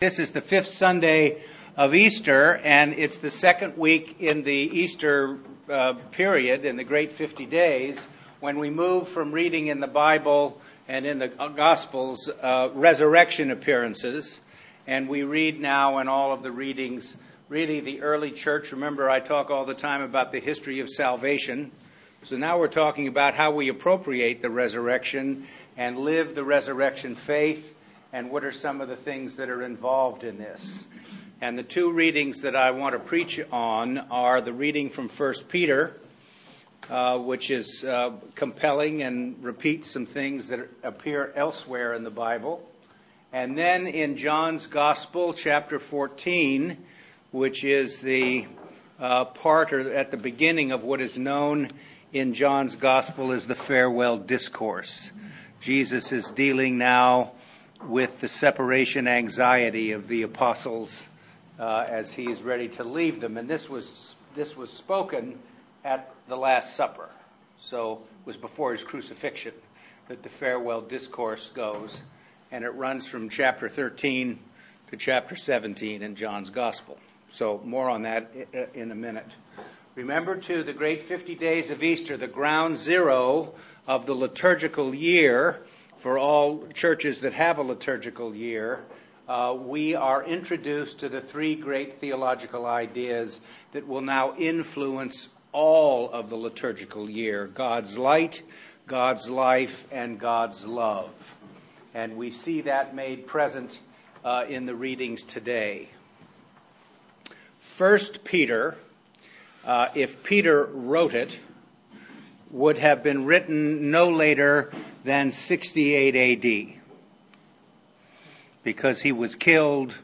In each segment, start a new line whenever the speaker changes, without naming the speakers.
This is the fifth Sunday of Easter, and it's the second week in the Easter uh, period, in the Great 50 Days, when we move from reading in the Bible and in the Gospels uh, resurrection appearances, and we read now in all of the readings, really the early church. Remember, I talk all the time about the history of salvation. So now we're talking about how we appropriate the resurrection and live the resurrection faith and what are some of the things that are involved in this. And the two readings that I want to preach on are the reading from 1 Peter, uh, which is uh, compelling and repeats some things that appear elsewhere in the Bible. And then in John's Gospel, chapter 14, which is the uh, part or at the beginning of what is known in John's Gospel as the farewell discourse. Jesus is dealing now with the separation anxiety of the apostles uh, as is ready to leave them. And this was, this was spoken at the Last Supper. So it was before his crucifixion that the farewell discourse goes. And it runs from chapter 13 to chapter 17 in John's Gospel. So more on that in a minute. Remember, too, the great 50 days of Easter, the ground zero of the liturgical year for all churches that have a liturgical year, uh, we are introduced to the three great theological ideas that will now influence all of the liturgical year God's light, God's life, and God's love. And we see that made present uh, in the readings today. First Peter, uh, if Peter wrote it, would have been written no later than 68 AD because he was killed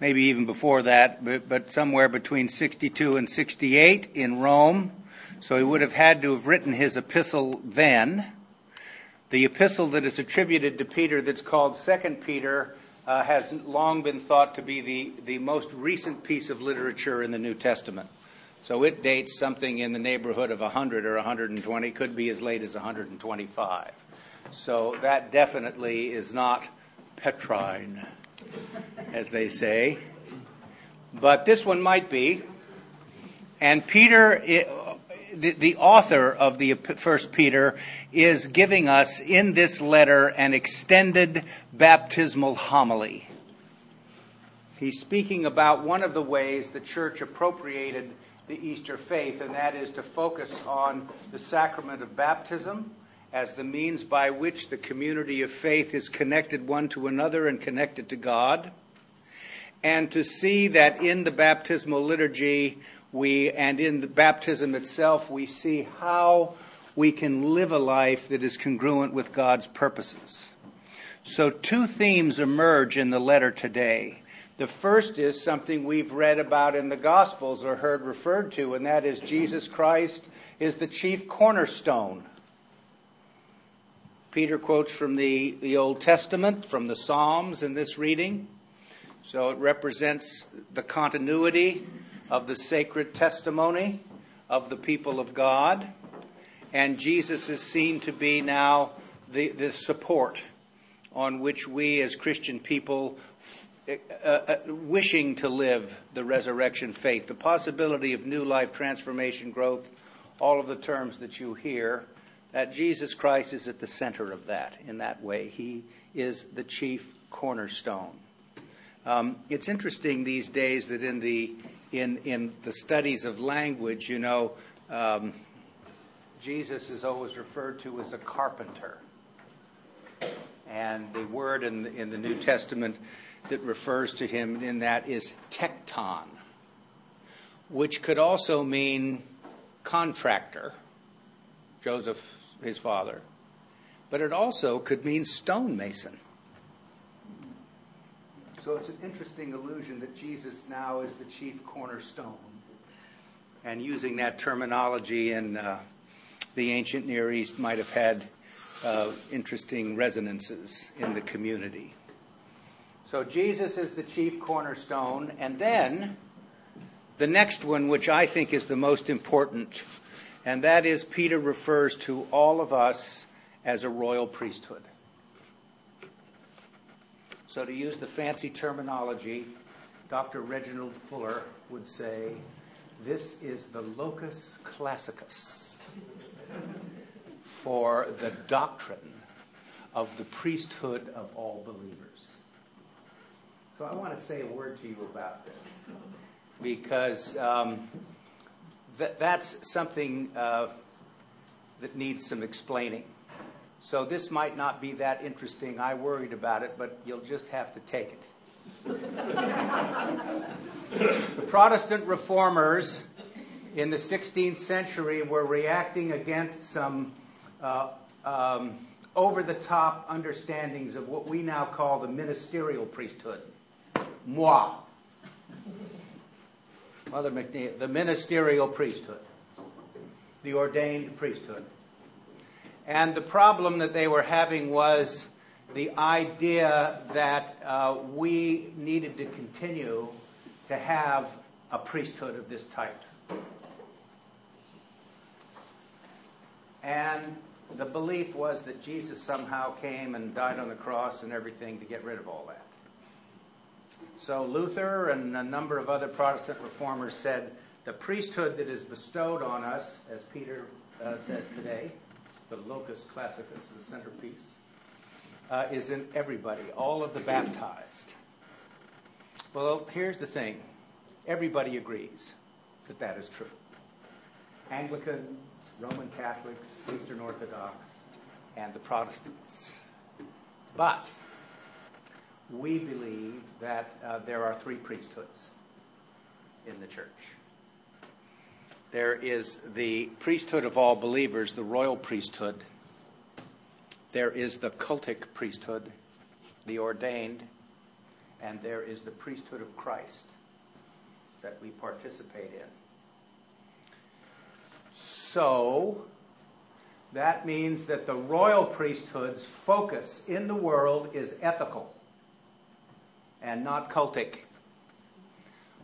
maybe even before that, but, but, somewhere between 62 and 68 in Rome. So he would have had to have written his epistle then. The epistle that is attributed to Peter, that's called Second Peter, uh, has long been thought to be the, the most recent piece of literature in the New Testament. So it dates something in the neighborhood of 100 or 120, could be as late as 125. So that definitely is not Petrine, as they say. But this one might be. And Peter, the author of the first Peter, is giving us in this letter an extended baptismal homily. He's speaking about one of the ways the church appropriated the Easter faith, and that is to focus on the sacrament of baptism as the means by which the community of faith is connected one to another and connected to God, and to see that in the baptismal liturgy we and in the baptism itself we see how we can live a life that is congruent with God's purposes. So two themes emerge in the letter today. The first is something we've read about in the Gospels or heard referred to, and that is Jesus Christ is the chief cornerstone. Peter quotes from the, the Old Testament, from the Psalms in this reading. So it represents the continuity of the sacred testimony of the people of God. And Jesus is seen to be now the, the support on which we as Christian people wishing to live the resurrection faith, the possibility of new life, transformation, growth, all of the terms that you hear, that Jesus Christ is at the center of that in that way. He is the chief cornerstone. Um, it's interesting these days that in the in in the studies of language, you know, um, Jesus is always referred to as a carpenter, and the word in the, in the New Testament that refers to him in that is tekton, which could also mean contractor, Joseph, his father, but it also could mean stonemason. So it's an interesting illusion that Jesus now is the chief cornerstone. And using that terminology in uh, the ancient Near East might have had uh, interesting resonances in the community. So Jesus is the chief cornerstone. And then the next one, which I think is the most important, and that is Peter refers to all of us as a royal priesthood. So, to use the fancy terminology, Dr. Reginald Fuller would say, this is the locus classicus for the doctrine of the priesthood of all believers. So, I want to say a word to you about this because um, th- that's something uh, that needs some explaining. So this might not be that interesting. I worried about it, but you'll just have to take it. the Protestant reformers in the 16th century were reacting against some uh, um, over the top understandings of what we now call the ministerial priesthood. Moi. Mother McNeil, the ministerial priesthood, the ordained priesthood. And the problem that they were having was the idea that uh, we needed to continue to have a priesthood of this type. And the belief was that Jesus somehow came and died on the cross and everything to get rid of all that. So Luther and a number of other Protestant reformers said the priesthood that is bestowed on us, as Peter uh, said today, the locus classicus, the centerpiece, uh, is in everybody, all of the baptized. Well, here's the thing everybody agrees that that is true. Anglican, Roman Catholics, Eastern Orthodox, and the Protestants. But we believe that uh, there are three priesthoods in the church. There is the priesthood of all believers, the royal priesthood. There is the cultic priesthood, the ordained. And there is the priesthood of Christ that we participate in. So, that means that the royal priesthood's focus in the world is ethical and not cultic.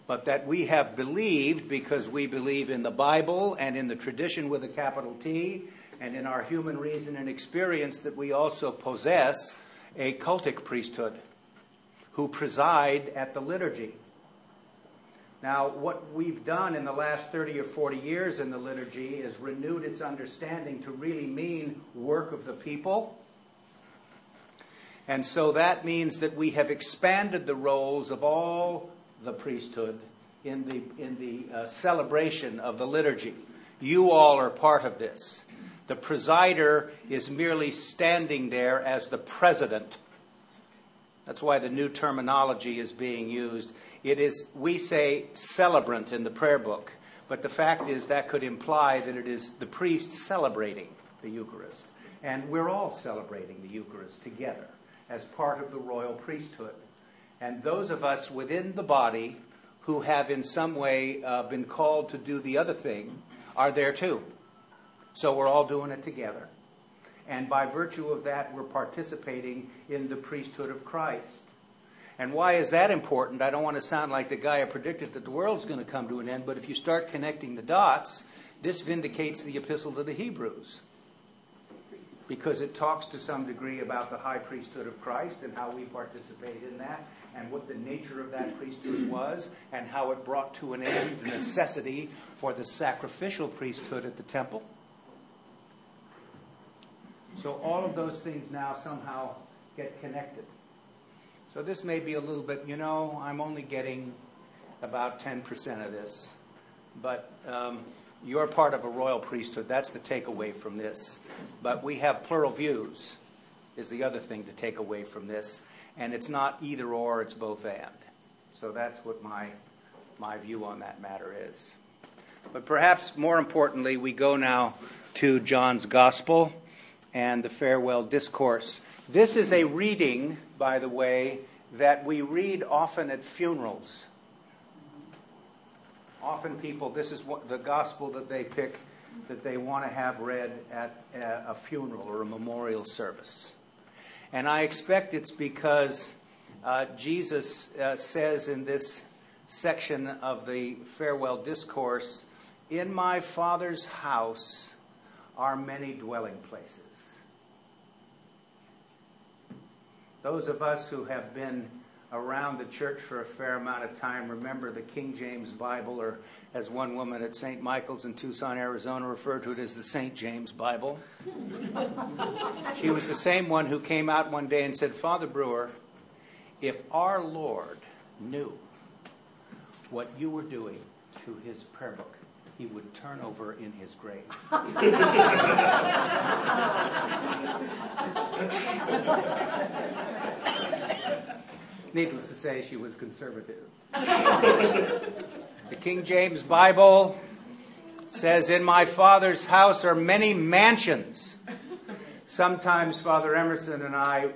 But that we have believed because we believe in the Bible and in the tradition with a capital T and in our human reason and experience that we also possess a cultic priesthood who preside at the liturgy. Now, what we've done in the last 30 or 40 years in the liturgy is renewed its understanding to really mean work of the people and so that means that we have expanded the roles of all the priesthood in the, in the uh, celebration of the liturgy. You all are part of this. The presider is merely standing there as the president. That's why the new terminology is being used. It is, we say, celebrant in the prayer book, but the fact is that could imply that it is the priest celebrating the Eucharist. And we're all celebrating the Eucharist together as part of the royal priesthood. And those of us within the body who have in some way uh, been called to do the other thing are there too. So we're all doing it together. And by virtue of that, we're participating in the priesthood of Christ. And why is that important? I don't want to sound like the guy who predicted that the world's going to come to an end, but if you start connecting the dots, this vindicates the epistle to the Hebrews because it talks to some degree about the high priesthood of Christ and how we participate in that and what the nature of that priesthood was and how it brought to an end the necessity for the sacrificial priesthood at the temple. So all of those things now somehow get connected. So this may be a little bit, you know, I'm only getting about 10% of this. But um, you're part of a royal priesthood. That's the takeaway from this. But we have plural views, is the other thing to take away from this. And it's not either or, it's both and. So that's what my, my view on that matter is. But perhaps more importantly, we go now to John's Gospel and the farewell discourse. This is a reading, by the way, that we read often at funerals often people, this is what the gospel that they pick that they want to have read at a funeral or a memorial service. And I expect it's because uh, Jesus uh, says in this section of the farewell discourse, In my Father's house are many dwelling places. Those of us who have been around the church for a fair amount of time remember the King James Bible, or as one woman at St. Michael's in Tucson, Arizona, referred to it as the St. James Bible. she was the same one who came out one day and said, Father Breuer, if our Lord knew what you were doing to his prayer book, he would turn over in his grave. Needless to say, she was conservative. the King James Bible says, In my Father's house are many mansions. Sometimes Father Emerson and I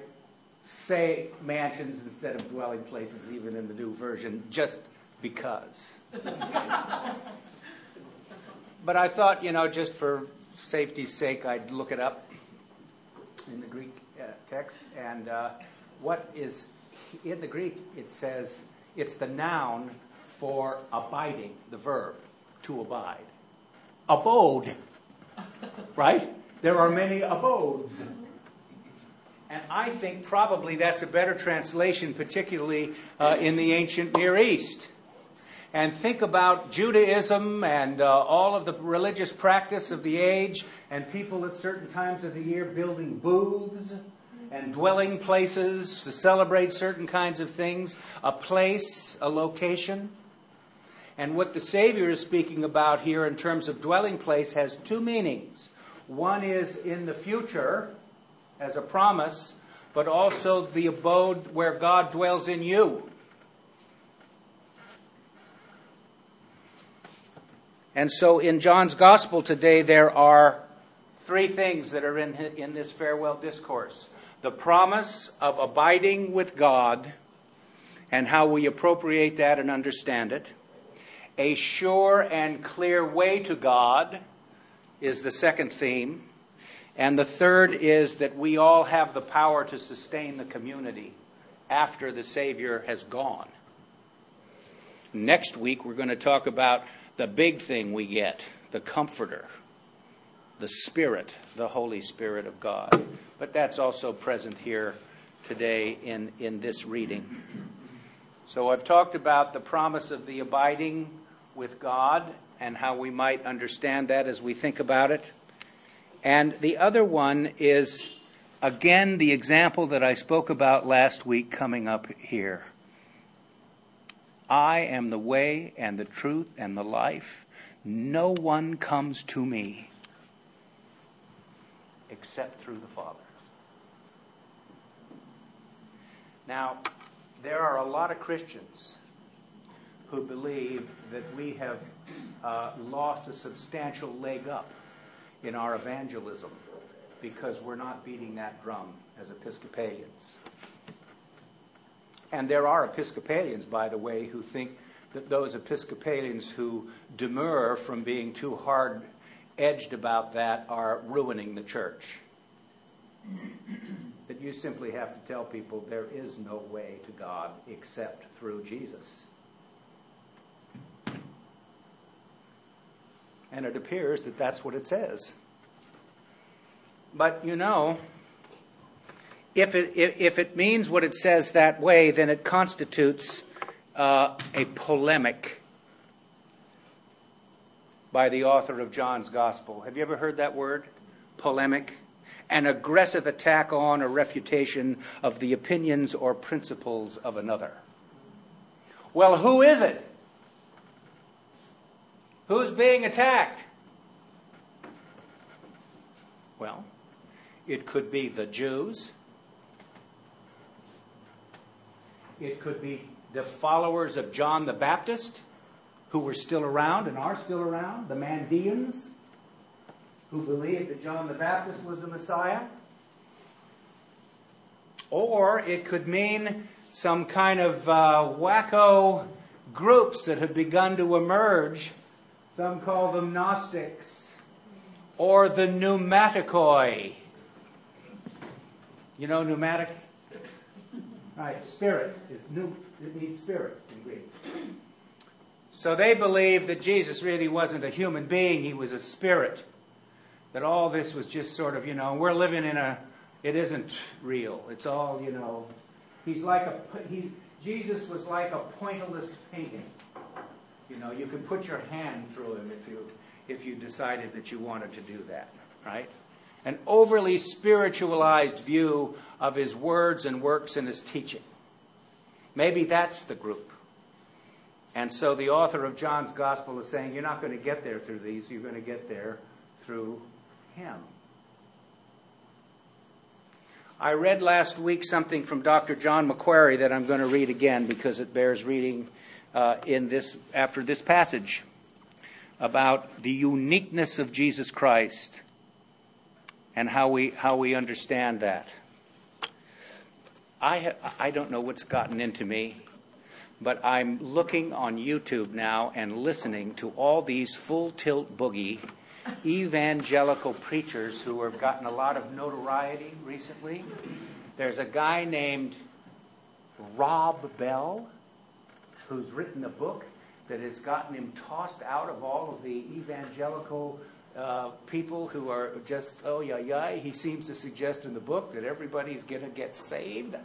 say mansions instead of dwelling places, even in the new version, just because. but I thought, you know, just for safety's sake, I'd look it up in the Greek uh, text. And uh, what is in the Greek, it says it's the noun for abiding, the verb to abide. Abode, right? There are many abodes. And I think probably that's a better translation, particularly uh, in the ancient Near East. And think about Judaism and uh, all of the religious practice of the age, and people at certain times of the year building booths and dwelling places to celebrate certain kinds of things, a place, a location. And what the Savior is speaking about here in terms of dwelling place has two meanings. One is in the future as a promise, but also the abode where God dwells in you. And so in John's Gospel today, there are three things that are in, in this farewell discourse the promise of abiding with God and how we appropriate that and understand it. A sure and clear way to God is the second theme. And the third is that we all have the power to sustain the community after the Savior has gone. Next week, we're going to talk about the big thing we get the Comforter, the Spirit, the Holy Spirit of God. But that's also present here today in, in this reading. So I've talked about the promise of the abiding with God and how we might understand that as we think about it. And the other one is, again, the example that I spoke about last week coming up here. I am the way and the truth and the life. No one comes to me except through the Father. Now, there are a lot of Christians who believe that we have uh, lost a substantial leg up in our evangelism because we're not beating that drum as Episcopalians. And there are Episcopalians, by the way, who think that those Episcopalians who demur from being too hard edged about that are ruining the church. That you simply have to tell people there is no way to God except through Jesus. And it appears that that's what it says. But you know, if it, if it means what it says that way, then it constitutes uh, a polemic by the author of John's Gospel. Have you ever heard that word? Polemic? An aggressive attack on or refutation of the opinions or principles of another. Well, who is it? Who's being attacked? Well, it could be the Jews. It could be the followers of John the Baptist, who were still around and are still around, the Mandeans, who believed that John the Baptist was the Messiah. Or it could mean some kind of uh, wacko groups that have begun to emerge some call them Gnostics or the pneumaticoi. You know pneumatic? Right, spirit is new. It means spirit in Greek. So they believed that Jesus really wasn't a human being; he was a spirit. That all this was just sort of, you know, we're living in a It isn't real. It's all, you know. He's like a he, Jesus was like a pointillist painting. You know, you could put your hand through him if you if you decided that you wanted to do that, right? An overly spiritualized view of his words and works and his teaching. Maybe that's the group. And so the author of John's Gospel is saying, You're not going to get there through these, you're going to get there through him. I read last week something from Dr. John Macquarrie that I'm going to read again because it bears reading uh, in this after this passage about the uniqueness of Jesus Christ and how we how we understand that. I ha- I don't know what's gotten into me, but I'm looking on YouTube now and listening to all these full tilt boogie evangelical preachers who have gotten a lot of notoriety recently. There's a guy named Rob Bell who's written a book that has gotten him tossed out of all of the evangelical uh, people who are just, oh, yeah, yeah. He seems to suggest in the book that everybody's going to get saved.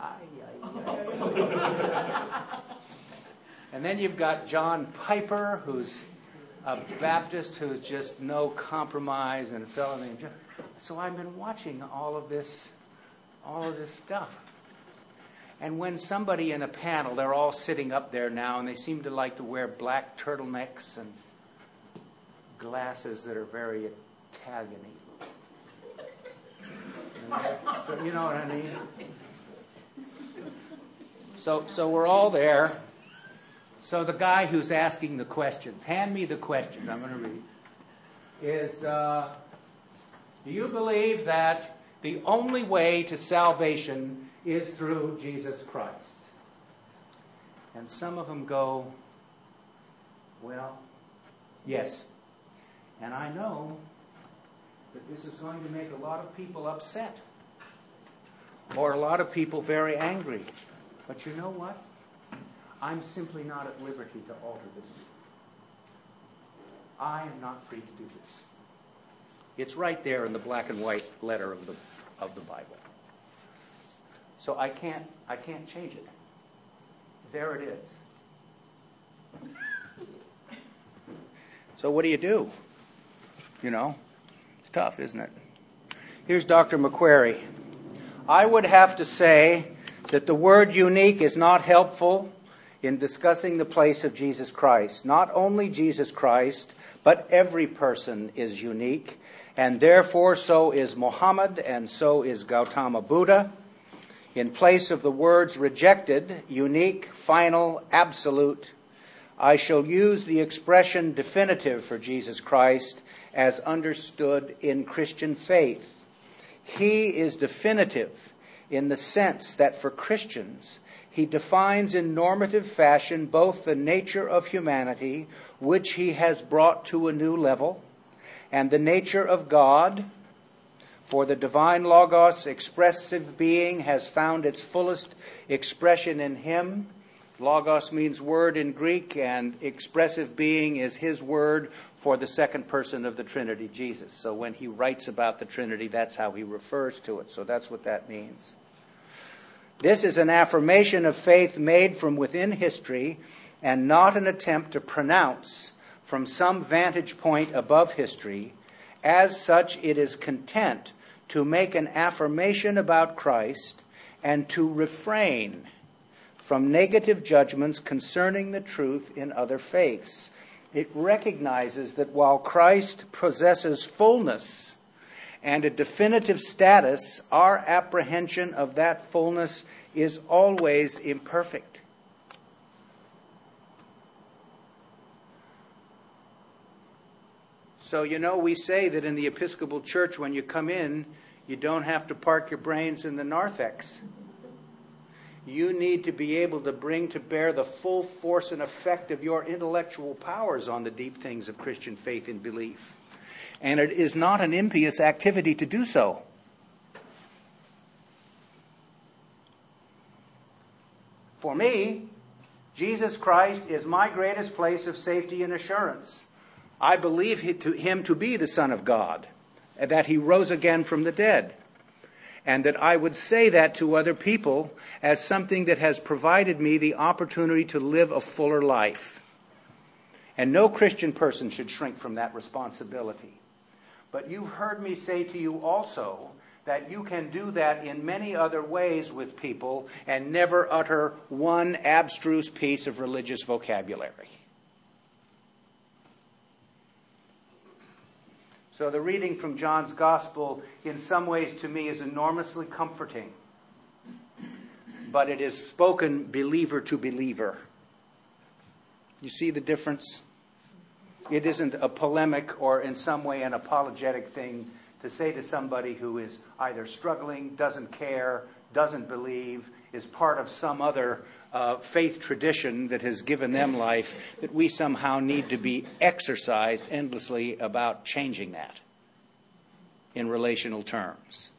and then you've got John Piper, who's a Baptist who's just no compromise and a fellow named John. So I've been watching all of this, all of this stuff. And when somebody in a panel, they're all sitting up there now, and they seem to like to wear black turtlenecks and glasses that are very Italian-y. So you know what I mean. So, so we're all there, so the guy who's asking the questions, hand me the questions, I'm going to read, is uh, Do you believe that the only way to salvation is through Jesus Christ? And some of them go, Well, yes. And I know that this is going to make a lot of people upset or a lot of people very angry. But you know what? I'm simply not at liberty to alter this. I am not free to do this. It's right there in the black and white letter of the, of the Bible. So I can't, I can't change it. There it is. So what do you do? You know, it's tough, isn't it? Here's Dr. Macquarrie. I would have to say that the word unique is not helpful in discussing the place of Jesus Christ. Not only Jesus Christ, but every person is unique, and therefore so is Muhammad, and so is Gautama Buddha. In place of the words rejected, unique, final, absolute, I shall use the expression definitive for Jesus Christ as understood in Christian faith. He is definitive in the sense that for Christians, he defines in normative fashion both the nature of humanity, which he has brought to a new level, and the nature of God. For the divine Logos, expressive being, has found its fullest expression in him. Logos means word in Greek, and expressive being is his word for the second person of the Trinity, Jesus. So when he writes about the Trinity, that's how he refers to it. So that's what that means. This is an affirmation of faith made from within history and not an attempt to pronounce from some vantage point above history. As such, it is content to make an affirmation about Christ and to refrain from negative judgments concerning the truth in other faiths. It recognizes that while Christ possesses fullness, and a definitive status, our apprehension of that fullness is always imperfect. So, you know, we say that in the Episcopal Church, when you come in, you don't have to park your brains in the narthex. You need to be able to bring to bear the full force and effect of your intellectual powers on the deep things of Christian faith and belief and it is not an impious activity to do so. For me, Jesus Christ is my greatest place of safety and assurance. I believe him to be the Son of God, and that he rose again from the dead. and that I would say that to other people as something that has provided me the opportunity to live a fuller life. And no Christian person should shrink from that responsibility. But you've heard me say to you also that you can do that in many other ways with people and never utter one abstruse piece of religious vocabulary. So the reading from John's Gospel, in some ways to me, is enormously comforting. But it is spoken believer to believer. You see the difference? It isn't a polemic or in some way an apologetic thing to say to somebody who is either struggling, doesn't care, doesn't believe, is part of some other uh, faith tradition that has given them life, that we somehow need to be exercised endlessly about changing that in relational terms.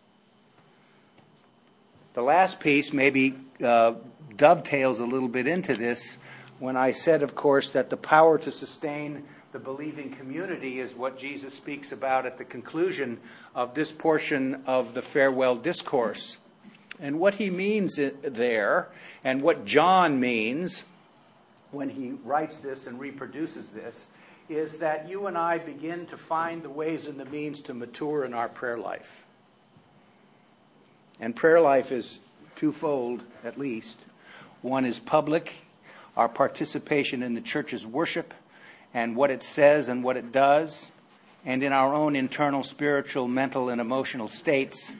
The last piece maybe uh, dovetails a little bit into this when I said, of course, that the power to sustain the believing community is what Jesus speaks about at the conclusion of this portion of the farewell discourse. And what he means there, and what John means when he writes this and reproduces this, is that you and I begin to find the ways and the means to mature in our prayer life. And prayer life is twofold, at least. One is public, our participation in the church's worship and what it says and what it does, and in our own internal spiritual, mental, and emotional states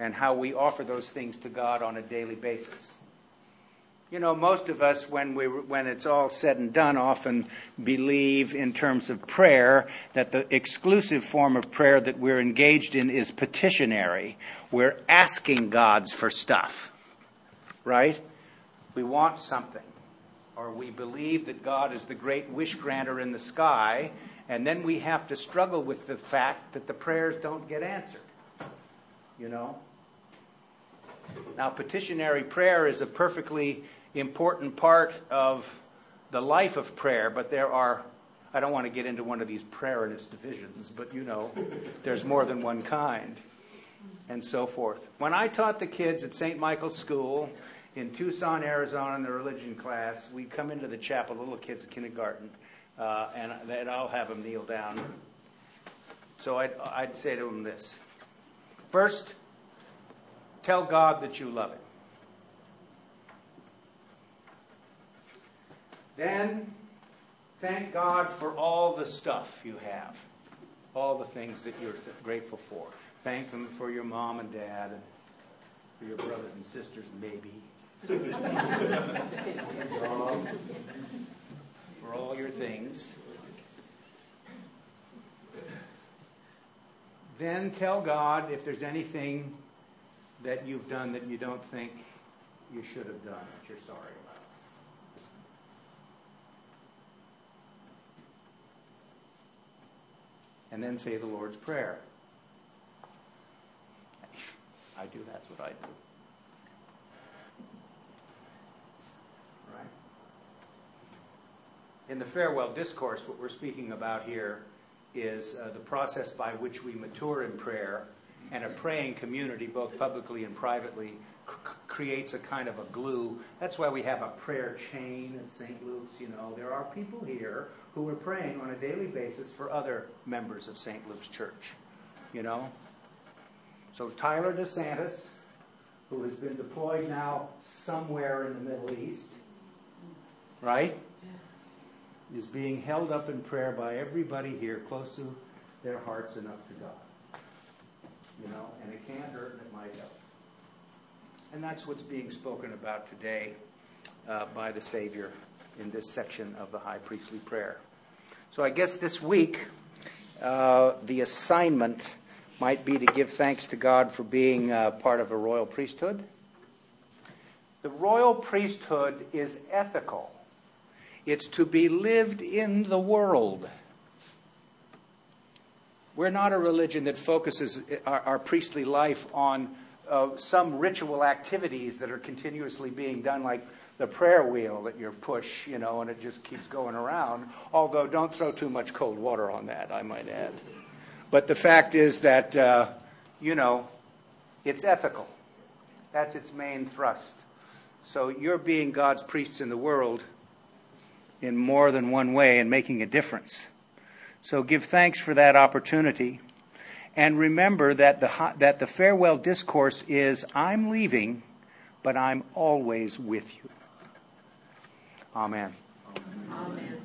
and how we offer those things to God on a daily basis. You know, most of us, when, we, when it's all said and done, often believe in terms of prayer that the exclusive form of prayer that we're engaged in is petitionary. We're asking God's for stuff, right? We want something. Or we believe that God is the great wish granter in the sky, and then we have to struggle with the fact that the prayers don't get answered you know. Now, petitionary prayer is a perfectly important part of the life of prayer, but there are, I don't want to get into one of these prayer and its divisions, but you know, there's more than one kind, and so forth. When I taught the kids at St. Michael's School in Tucson, Arizona, in the religion class, we'd come into the chapel, little kids at kindergarten, uh, and all have them kneel down. So I'd, I'd say to them this First, tell God that you love Him. Then, thank God for all the stuff you have, all the things that you're grateful for. Thank Him for your mom and dad, and for your brothers and sisters, maybe. for, for all your things. then tell God if there's anything that you've done that you don't think you should have done that you're sorry about. And then say the Lord's Prayer. I do, that's what I do. Right? In the farewell discourse, what we're speaking about here is uh, the process by which we mature in prayer, and a praying community, both publicly and privately, creates a kind of a glue. That's why we have a prayer chain at St. Luke's. You know, there are people here who are praying on a daily basis for other members of St. Luke's Church. You know, so Tyler DeSantis, who has been deployed now somewhere in the Middle East, right? is being held up in prayer by everybody here close to their hearts and up to God. You know, and it can't hurt and it might help. And that's what's being spoken about today uh, by the Savior in this section of the high priestly prayer. So I guess this week, uh, the assignment might be to give thanks to God for being uh, part of a royal priesthood. The royal priesthood is ethical. It's to be lived in the world. We're not a religion that focuses our, our priestly life on uh, some ritual activities that are continuously being done, like the prayer wheel that you push, you know, and it just keeps going around. Although, don't throw too much cold water on that, I might add. But the fact is that, uh, you know, It's ethical. That's its main thrust. So you're being God's priests in the world in more than one way and making a difference. So give thanks for that opportunity. And remember that the, that the farewell discourse is I'm leaving, but I'm always with you. Amen.
Amen.